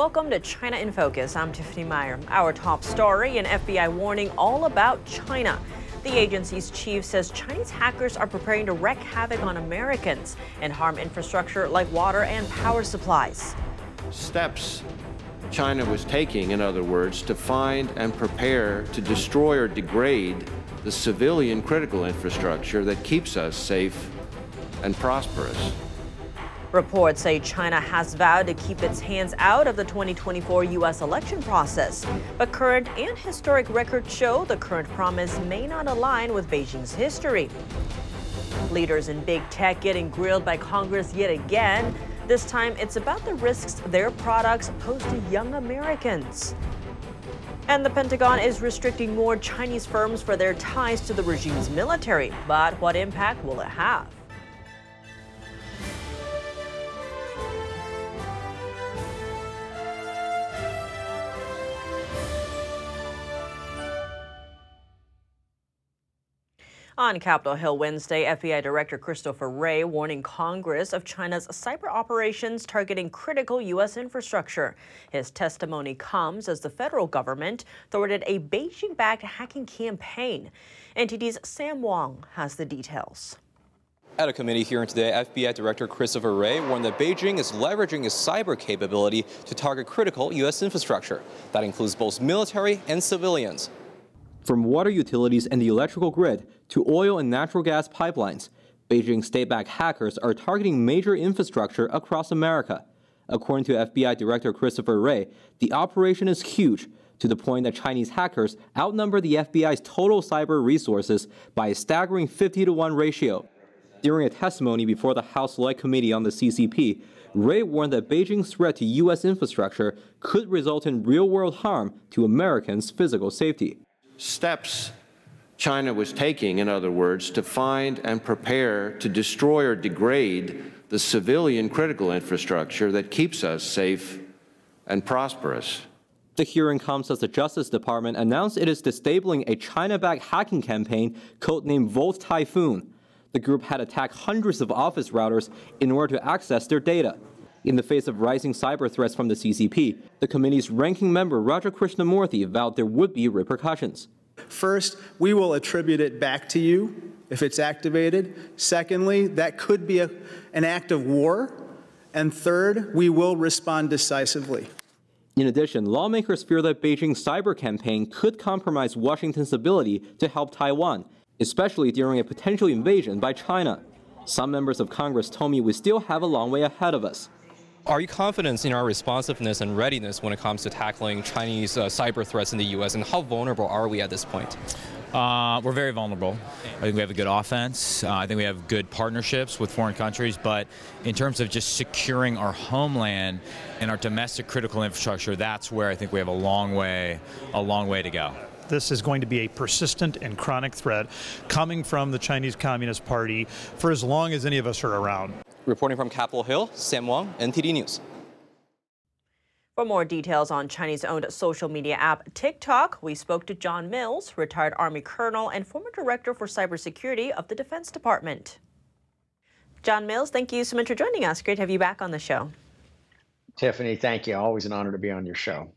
Welcome to China in Focus. I'm Tiffany Meyer. Our top story an FBI warning all about China. The agency's chief says Chinese hackers are preparing to wreak havoc on Americans and harm infrastructure like water and power supplies. Steps China was taking, in other words, to find and prepare to destroy or degrade the civilian critical infrastructure that keeps us safe and prosperous. Reports say China has vowed to keep its hands out of the 2024 U.S. election process. But current and historic records show the current promise may not align with Beijing's history. Leaders in big tech getting grilled by Congress yet again. This time, it's about the risks their products pose to young Americans. And the Pentagon is restricting more Chinese firms for their ties to the regime's military. But what impact will it have? On Capitol Hill Wednesday, FBI Director Christopher Wray warning Congress of China's cyber operations targeting critical U.S. infrastructure. His testimony comes as the federal government thwarted a Beijing backed hacking campaign. NTD's Sam Wong has the details. At a committee hearing today, FBI Director Christopher Wray warned that Beijing is leveraging its cyber capability to target critical U.S. infrastructure. That includes both military and civilians. From water utilities and the electrical grid to oil and natural gas pipelines, Beijing state-backed hackers are targeting major infrastructure across America. According to FBI Director Christopher Wray, the operation is huge, to the point that Chinese hackers outnumber the FBI's total cyber resources by a staggering 50 to 1 ratio. During a testimony before the House Select Committee on the CCP, Wray warned that Beijing's threat to U.S. infrastructure could result in real world harm to Americans' physical safety steps China was taking, in other words, to find and prepare to destroy or degrade the civilian critical infrastructure that keeps us safe and prosperous. The hearing comes as the Justice Department announced it is disabling a China backed hacking campaign codenamed Volt Typhoon. The group had attacked hundreds of office routers in order to access their data. In the face of rising cyber threats from the CCP, the committee's ranking member Raja Krishnamoorthi vowed there would be repercussions. First, we will attribute it back to you if it's activated. Secondly, that could be a, an act of war. And third, we will respond decisively. In addition, lawmakers fear that Beijing's cyber campaign could compromise Washington's ability to help Taiwan, especially during a potential invasion by China. Some members of Congress told me we still have a long way ahead of us. Are you confident in our responsiveness and readiness when it comes to tackling Chinese uh, cyber threats in the U.S., and how vulnerable are we at this point? Uh, we're very vulnerable. I think we have a good offense. Uh, I think we have good partnerships with foreign countries. But in terms of just securing our homeland and our domestic critical infrastructure, that's where I think we have a long way, a long way to go. This is going to be a persistent and chronic threat coming from the Chinese Communist Party for as long as any of us are around. Reporting from Capitol Hill, Sam Wong, NTD News. For more details on Chinese owned social media app TikTok, we spoke to John Mills, retired Army colonel and former director for cybersecurity of the Defense Department. John Mills, thank you so much for joining us. Great to have you back on the show. Tiffany, thank you. Always an honor to be on your show.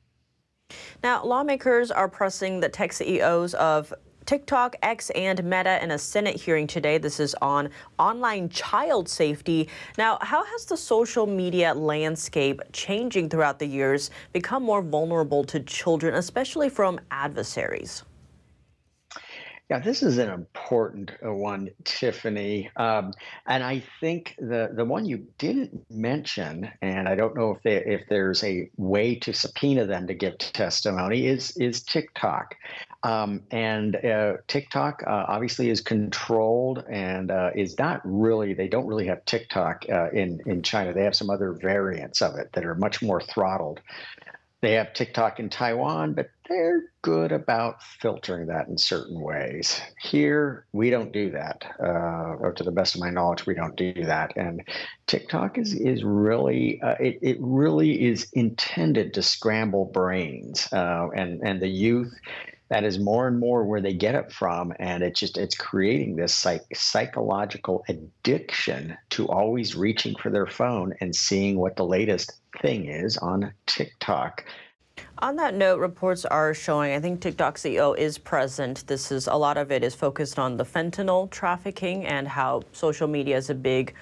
Now, lawmakers are pressing the tech CEOs of TikTok, X, and Meta in a Senate hearing today. This is on online child safety. Now, how has the social media landscape changing throughout the years become more vulnerable to children, especially from adversaries? Yeah, this is an important uh, one, Tiffany. Um, and I think the the one you didn't mention, and I don't know if they, if there's a way to subpoena them to give testimony, is is TikTok. Um, and uh, TikTok uh, obviously is controlled and uh, is not really. They don't really have TikTok uh, in in China. They have some other variants of it that are much more throttled. They have TikTok in Taiwan, but they're good about filtering that in certain ways. Here, we don't do that. Uh, or to the best of my knowledge, we don't do that. And TikTok is is really uh, it it really is intended to scramble brains uh, and and the youth that is more and more where they get it from and it's just it's creating this psych- psychological addiction to always reaching for their phone and seeing what the latest thing is on tiktok on that note, reports are showing, I think TikTok CEO is present. This is a lot of it is focused on the fentanyl trafficking and how social media is a big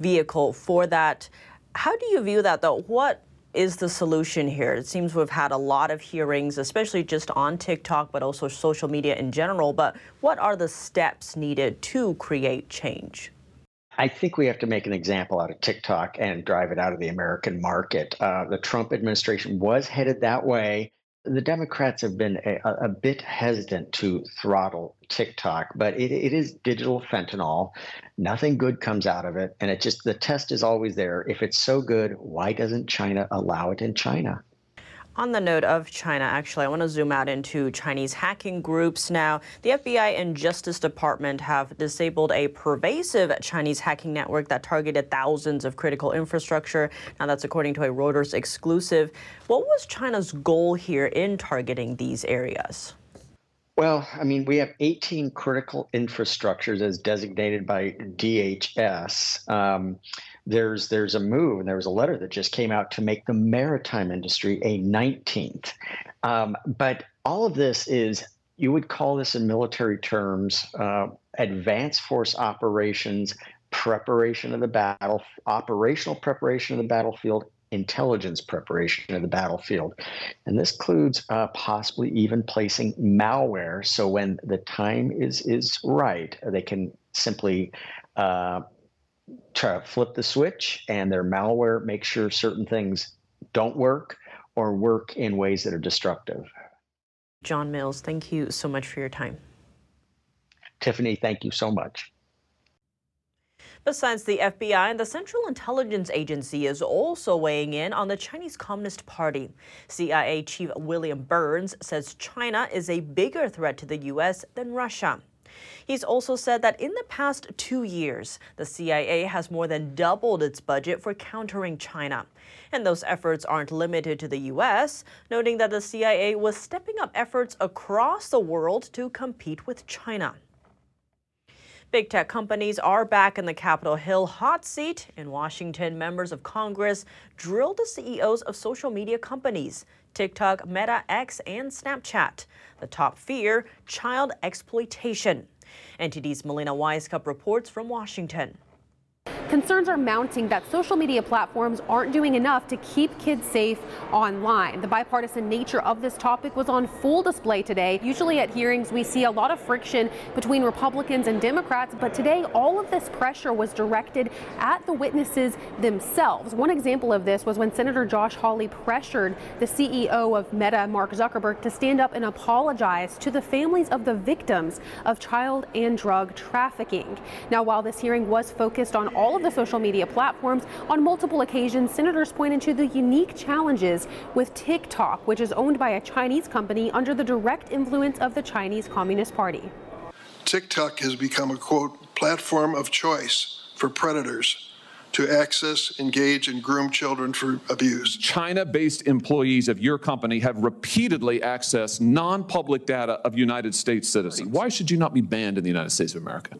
vehicle for that. How do you view that though? What is the solution here? It seems we've had a lot of hearings, especially just on TikTok, but also social media in general. But what are the steps needed to create change? I think we have to make an example out of TikTok and drive it out of the American market. Uh, the Trump administration was headed that way. The Democrats have been a, a bit hesitant to throttle TikTok, but it, it is digital fentanyl. Nothing good comes out of it. And it just, the test is always there. If it's so good, why doesn't China allow it in China? On the note of China, actually, I want to zoom out into Chinese hacking groups now. The FBI and Justice Department have disabled a pervasive Chinese hacking network that targeted thousands of critical infrastructure. Now, that's according to a Reuters exclusive. What was China's goal here in targeting these areas? Well, I mean, we have 18 critical infrastructures as designated by DHS. Um, there's there's a move, and there was a letter that just came out to make the maritime industry a 19th. Um, but all of this is you would call this in military terms uh, advanced force operations, preparation of the battle, operational preparation of the battlefield, intelligence preparation of the battlefield. And this includes uh, possibly even placing malware. So when the time is, is right, they can simply uh, try to flip the switch and their malware make sure certain things don't work or work in ways that are destructive. John Mills, thank you so much for your time. Tiffany, thank you so much. Besides the FBI, and the Central Intelligence Agency is also weighing in on the Chinese Communist Party. CIA Chief William Burns says China is a bigger threat to the U.S. than Russia. He's also said that in the past two years, the CIA has more than doubled its budget for countering China. And those efforts aren't limited to the U.S., noting that the CIA was stepping up efforts across the world to compete with China. Big tech companies are back in the Capitol Hill hot seat. In Washington, members of Congress drilled the CEOs of social media companies TikTok, Meta, X, and Snapchat. The top fear child exploitation. NTD's Melina Wisecup reports from Washington. Concerns are mounting that social media platforms aren't doing enough to keep kids safe online. The bipartisan nature of this topic was on full display today. Usually at hearings, we see a lot of friction between Republicans and Democrats, but today all of this pressure was directed at the witnesses themselves. One example of this was when Senator Josh Hawley pressured the CEO of Meta, Mark Zuckerberg, to stand up and apologize to the families of the victims of child and drug trafficking. Now, while this hearing was focused on all of the social media platforms. On multiple occasions, senators pointed to the unique challenges with TikTok, which is owned by a Chinese company under the direct influence of the Chinese Communist Party. TikTok has become a quote platform of choice for predators to access, engage, and groom children for abuse. China based employees of your company have repeatedly accessed non public data of United States citizens. Why should you not be banned in the United States of America?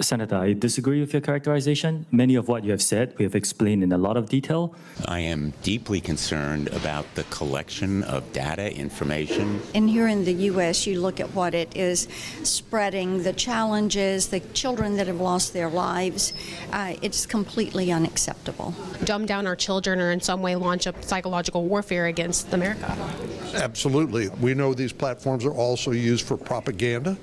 Senator, I disagree with your characterization. Many of what you have said, we have explained in a lot of detail. I am deeply concerned about the collection of data, information. And here in the U.S., you look at what it is spreading, the challenges, the children that have lost their lives. Uh, it's completely unacceptable. Dumb down our children or in some way launch a psychological warfare against America. Absolutely. We know these platforms are also used for propaganda.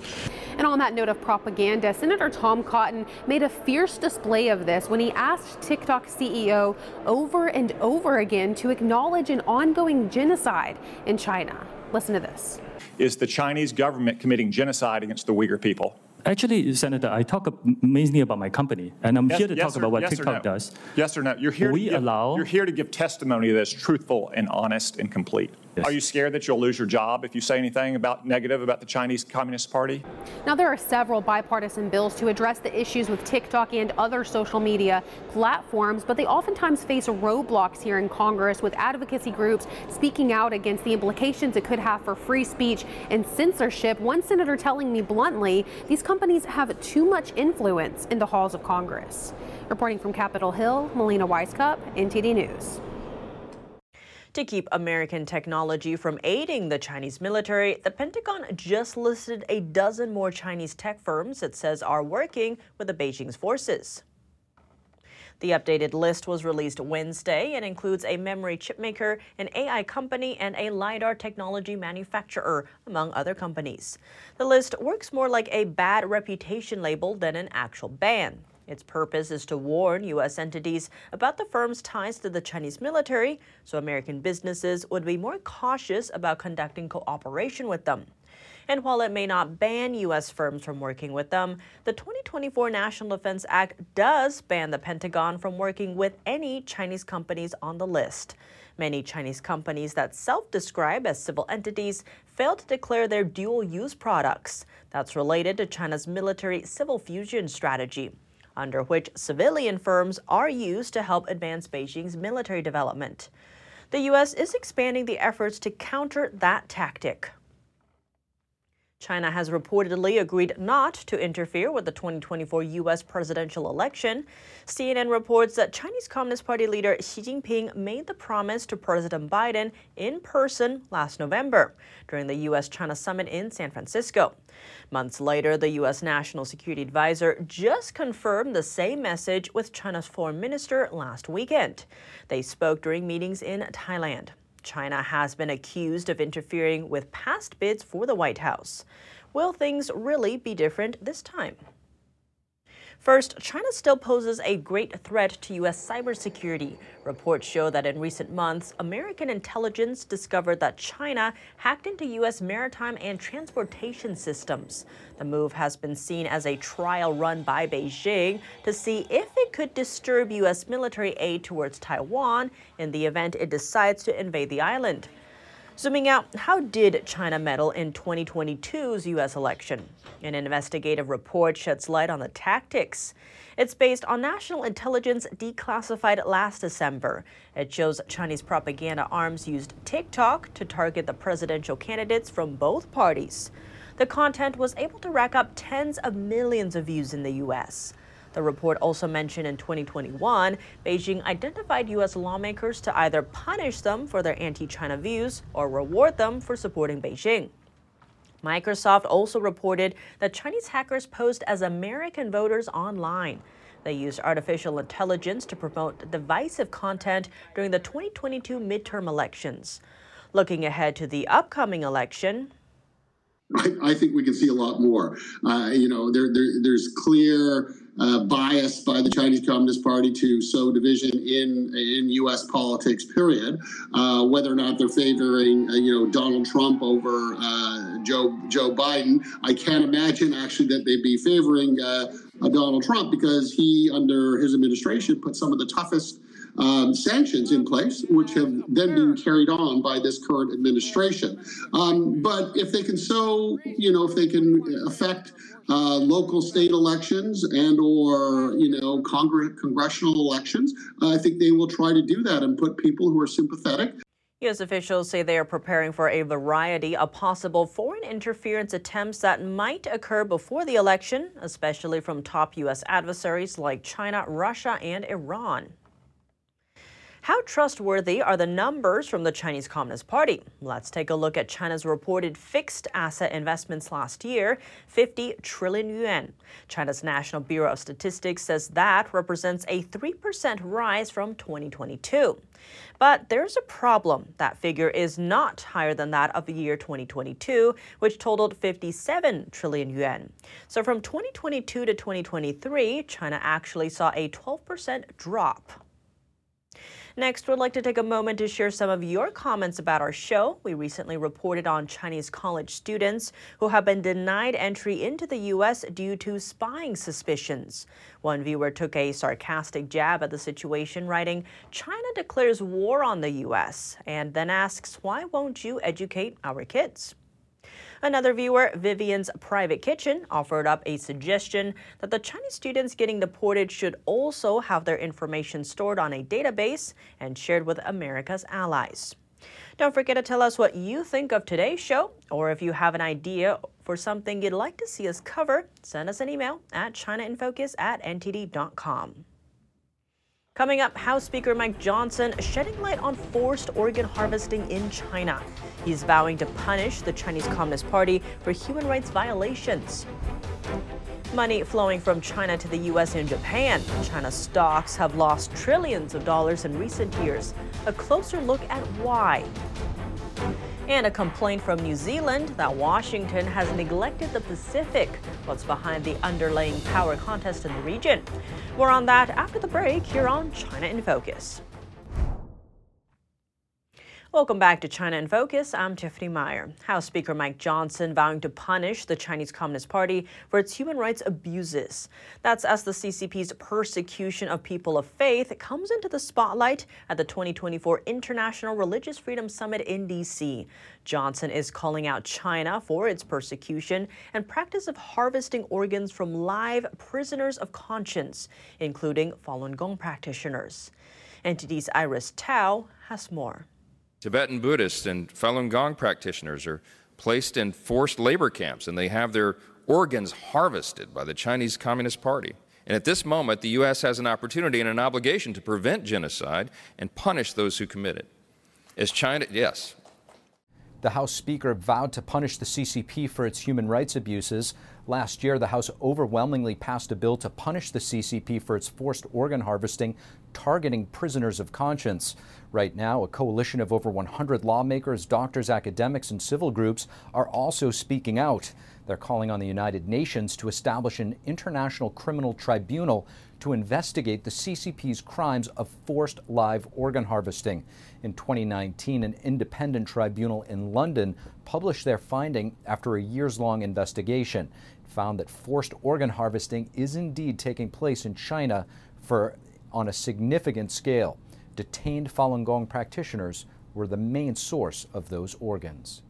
And on that note of propaganda, Senator Tom Cotton made a fierce display of this when he asked TikTok CEO over and over again to acknowledge an ongoing genocide in China. Listen to this. Is the Chinese government committing genocide against the Uyghur people? Actually, Senator, I talk mainly about my company, and I'm yes, here to yes talk or, about what yes TikTok no. does. Yes or no? You're here. We to give, allow. You're here to give testimony that's truthful and honest and complete. Are you scared that you'll lose your job if you say anything about negative about the Chinese Communist Party? Now, there are several bipartisan bills to address the issues with TikTok and other social media platforms, but they oftentimes face roadblocks here in Congress with advocacy groups speaking out against the implications it could have for free speech and censorship. One senator telling me bluntly these companies have too much influence in the halls of Congress. Reporting from Capitol Hill, Melina Wisecup, NTD News. To keep American technology from aiding the Chinese military, the Pentagon just listed a dozen more Chinese tech firms it says are working with the Beijing's forces. The updated list was released Wednesday and includes a memory chipmaker, an AI company, and a LiDAR technology manufacturer, among other companies. The list works more like a bad reputation label than an actual ban. Its purpose is to warn U.S. entities about the firm's ties to the Chinese military, so American businesses would be more cautious about conducting cooperation with them. And while it may not ban U.S. firms from working with them, the 2024 National Defense Act does ban the Pentagon from working with any Chinese companies on the list. Many Chinese companies that self describe as civil entities fail to declare their dual use products. That's related to China's military civil fusion strategy under which civilian firms are used to help advance Beijing's military development. The U.S. is expanding the efforts to counter that tactic. China has reportedly agreed not to interfere with the 2024 U.S. presidential election. CNN reports that Chinese Communist Party leader Xi Jinping made the promise to President Biden in person last November during the U.S. China summit in San Francisco. Months later, the U.S. National Security Advisor just confirmed the same message with China's foreign minister last weekend. They spoke during meetings in Thailand. China has been accused of interfering with past bids for the White House. Will things really be different this time? First, China still poses a great threat to U.S. cybersecurity. Reports show that in recent months, American intelligence discovered that China hacked into U.S. maritime and transportation systems. The move has been seen as a trial run by Beijing to see if it could disturb U.S. military aid towards Taiwan in the event it decides to invade the island. Zooming out, how did China meddle in 2022's U.S. election? An investigative report sheds light on the tactics. It's based on national intelligence declassified last December. It shows Chinese propaganda arms used TikTok to target the presidential candidates from both parties. The content was able to rack up tens of millions of views in the U.S. The report also mentioned in 2021, Beijing identified U.S. lawmakers to either punish them for their anti China views or reward them for supporting Beijing. Microsoft also reported that Chinese hackers posed as American voters online. They used artificial intelligence to promote divisive content during the 2022 midterm elections. Looking ahead to the upcoming election, I, I think we can see a lot more. Uh, you know, there, there, there's clear uh, bias by the Chinese Communist Party to sow division in in U.S. politics. Period. Uh, whether or not they're favoring uh, you know Donald Trump over uh, Joe Joe Biden, I can't imagine actually that they'd be favoring uh, Donald Trump because he, under his administration, put some of the toughest um, sanctions in place, which have then been carried on by this current administration. Um, but if they can so, you know, if they can affect uh, local state elections and or you know Congress congressional elections, I think they will try to do that and put people who are sympathetic. U.S. officials say they are preparing for a variety of possible foreign interference attempts that might occur before the election, especially from top U.S. adversaries like China, Russia, and Iran. How trustworthy are the numbers from the Chinese Communist Party? Let's take a look at China's reported fixed asset investments last year 50 trillion yuan. China's National Bureau of Statistics says that represents a 3% rise from 2022. But there's a problem. That figure is not higher than that of the year 2022, which totaled 57 trillion yuan. So from 2022 to 2023, China actually saw a 12% drop. Next, we'd like to take a moment to share some of your comments about our show. We recently reported on Chinese college students who have been denied entry into the U.S. due to spying suspicions. One viewer took a sarcastic jab at the situation, writing, China declares war on the U.S., and then asks, Why won't you educate our kids? Another viewer, Vivian's Private Kitchen, offered up a suggestion that the Chinese students getting deported should also have their information stored on a database and shared with America's allies. Don't forget to tell us what you think of today's show, or if you have an idea for something you'd like to see us cover, send us an email at chinainfocus at ntd.com. Coming up, House Speaker Mike Johnson shedding light on forced organ harvesting in China. He's vowing to punish the Chinese Communist Party for human rights violations. Money flowing from China to the U.S. and Japan. China's stocks have lost trillions of dollars in recent years. A closer look at why. And a complaint from New Zealand that Washington has neglected the Pacific. What's behind the underlying power contest in the region? More on that after the break here on China in Focus. Welcome back to China in Focus. I'm Tiffany Meyer. House Speaker Mike Johnson vowing to punish the Chinese Communist Party for its human rights abuses. That's as the CCP's persecution of people of faith comes into the spotlight at the 2024 International Religious Freedom Summit in D.C. Johnson is calling out China for its persecution and practice of harvesting organs from live prisoners of conscience, including Falun Gong practitioners. NTD's Iris Tao has more. Tibetan Buddhists and Falun Gong practitioners are placed in forced labor camps and they have their organs harvested by the Chinese Communist Party. And at this moment, the U.S. has an opportunity and an obligation to prevent genocide and punish those who commit it. As China, yes. The House Speaker vowed to punish the CCP for its human rights abuses. Last year, the House overwhelmingly passed a bill to punish the CCP for its forced organ harvesting, targeting prisoners of conscience. Right now, a coalition of over 100 lawmakers, doctors, academics, and civil groups are also speaking out. They're calling on the United Nations to establish an international criminal tribunal to investigate the CCP's crimes of forced live organ harvesting. In 2019, an independent tribunal in London published their finding after a years long investigation. It found that forced organ harvesting is indeed taking place in China for, on a significant scale detained Falun Gong practitioners were the main source of those organs.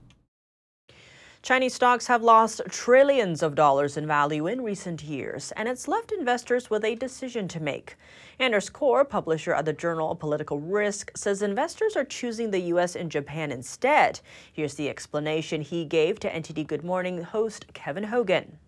Chinese stocks have lost trillions of dollars in value in recent years, and it's left investors with a decision to make. Anders Corr, publisher of the Journal of Political Risk, says investors are choosing the U.S. and Japan instead. Here's the explanation he gave to NTD Good Morning host Kevin Hogan.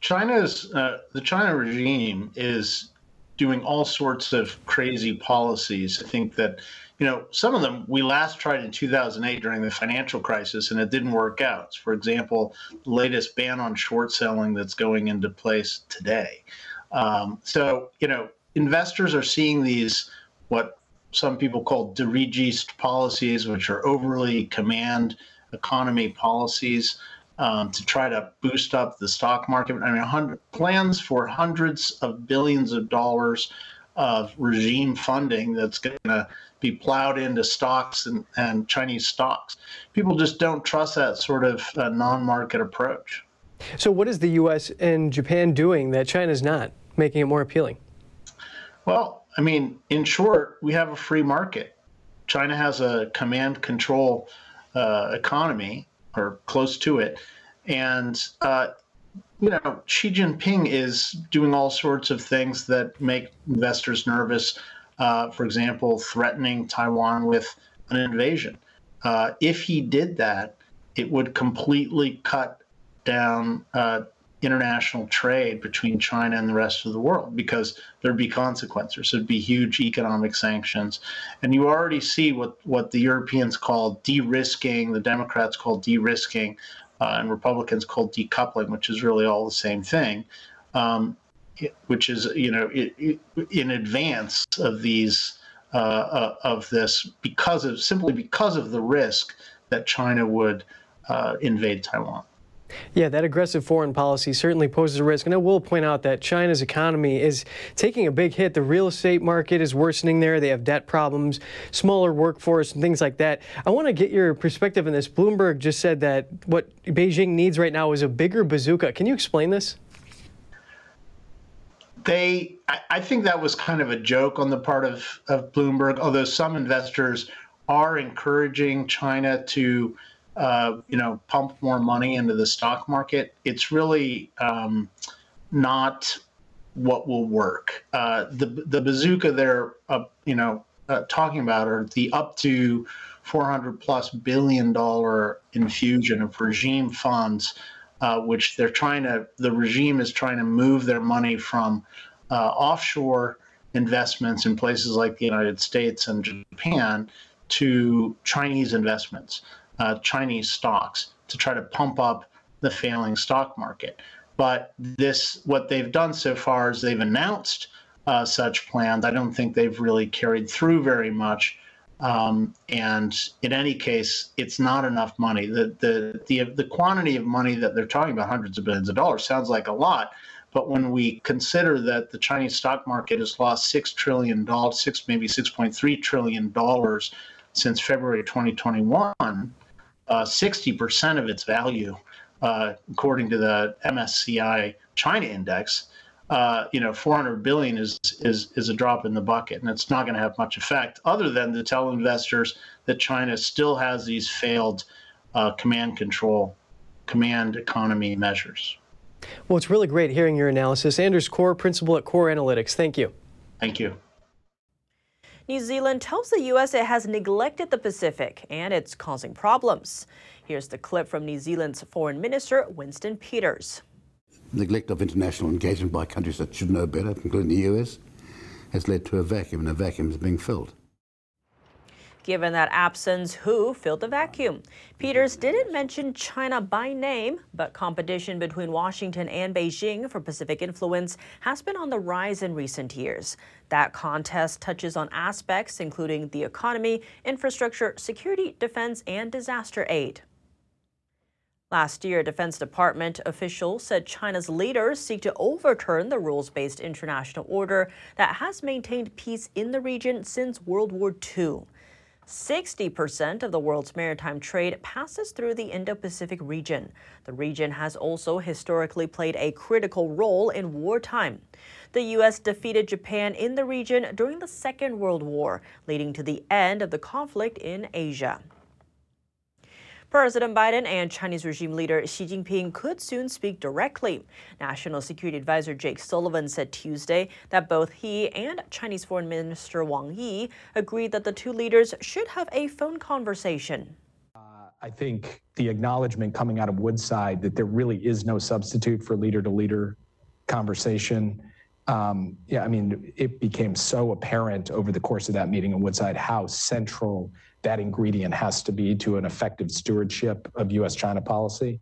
China's uh, the China regime is doing all sorts of crazy policies. I think that, you know, some of them we last tried in 2008 during the financial crisis and it didn't work out. For example, the latest ban on short selling that's going into place today. Um, so, you know, investors are seeing these, what some people call dirigist policies, which are overly command economy policies um, to try to boost up the stock market. I mean, hundred, plans for hundreds of billions of dollars of regime funding that's going to be plowed into stocks and, and Chinese stocks. People just don't trust that sort of uh, non market approach. So, what is the U.S. and Japan doing that China's not, making it more appealing? Well, I mean, in short, we have a free market. China has a command control uh, economy or close to it. And, uh, you know, Xi Jinping is doing all sorts of things that make investors nervous. Uh, for example, threatening Taiwan with an invasion. Uh, if he did that, it would completely cut down uh, international trade between China and the rest of the world because there'd be consequences. There'd be huge economic sanctions. And you already see what, what the Europeans call de risking, the Democrats call de risking, uh, and Republicans call decoupling, which is really all the same thing. Um, which is, you know, in advance of these uh, uh, of this because of simply because of the risk that China would uh, invade Taiwan. Yeah, that aggressive foreign policy certainly poses a risk. And I will point out that China's economy is taking a big hit. The real estate market is worsening there. They have debt problems, smaller workforce, and things like that. I want to get your perspective on this. Bloomberg just said that what Beijing needs right now is a bigger bazooka. Can you explain this? They, I think that was kind of a joke on the part of, of Bloomberg, although some investors are encouraging China to uh, you know, pump more money into the stock market, it's really um, not what will work. Uh, the the bazooka they're uh, you know uh, talking about are the up to 400 plus billion dollar infusion of regime funds, uh, which they're trying to. The regime is trying to move their money from uh, offshore investments in places like the United States and Japan to Chinese investments uh, Chinese stocks to try to pump up the failing stock market. But this, what they've done so far is they've announced uh, such plans. I don't think they've really carried through very much. Um, and in any case, it's not enough money. The, the the the quantity of money that they're talking about, hundreds of billions of dollars, sounds like a lot. But when we consider that the Chinese stock market has lost six trillion dollars, six maybe six point three trillion dollars since February 2021, uh, 60% of its value, uh, according to the MSCI China Index. Uh, you know, 400 billion is is is a drop in the bucket, and it's not going to have much effect other than to tell investors that China still has these failed uh, command control, command economy measures. Well, it's really great hearing your analysis. Anders Corr, principal at Corr Analytics. Thank you. Thank you. New Zealand tells the U.S. it has neglected the Pacific and it's causing problems. Here's the clip from New Zealand's Foreign Minister Winston Peters. Neglect of international engagement by countries that should know better, including the US, has led to a vacuum, and a vacuum is being filled. Given that absence, who filled the vacuum? Peters didn't mention China by name, but competition between Washington and Beijing for Pacific influence has been on the rise in recent years. That contest touches on aspects including the economy, infrastructure, security, defense, and disaster aid. Last year, Defense Department officials said China's leaders seek to overturn the rules based international order that has maintained peace in the region since World War II. 60% of the world's maritime trade passes through the Indo Pacific region. The region has also historically played a critical role in wartime. The U.S. defeated Japan in the region during the Second World War, leading to the end of the conflict in Asia. President Biden and Chinese regime leader Xi Jinping could soon speak directly. National Security Advisor Jake Sullivan said Tuesday that both he and Chinese Foreign Minister Wang Yi agreed that the two leaders should have a phone conversation. Uh, I think the acknowledgement coming out of Woodside that there really is no substitute for leader to leader conversation. Um, yeah, I mean, it became so apparent over the course of that meeting in Woodside how central that ingredient has to be to an effective stewardship of U.S. China policy.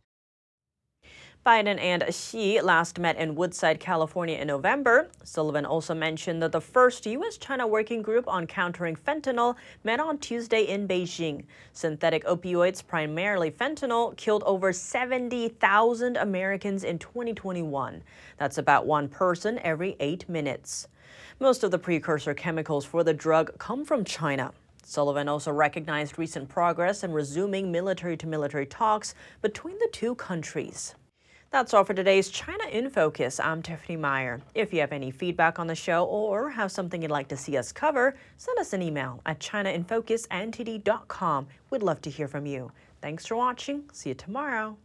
Biden and Xi last met in Woodside, California in November. Sullivan also mentioned that the first U.S. China working group on countering fentanyl met on Tuesday in Beijing. Synthetic opioids, primarily fentanyl, killed over 70,000 Americans in 2021. That's about one person every eight minutes. Most of the precursor chemicals for the drug come from China. Sullivan also recognized recent progress in resuming military to military talks between the two countries. That's all for today's China in Focus. I'm Tiffany Meyer. If you have any feedback on the show or have something you'd like to see us cover, send us an email at chinainfocusntd.com. We'd love to hear from you. Thanks for watching. See you tomorrow.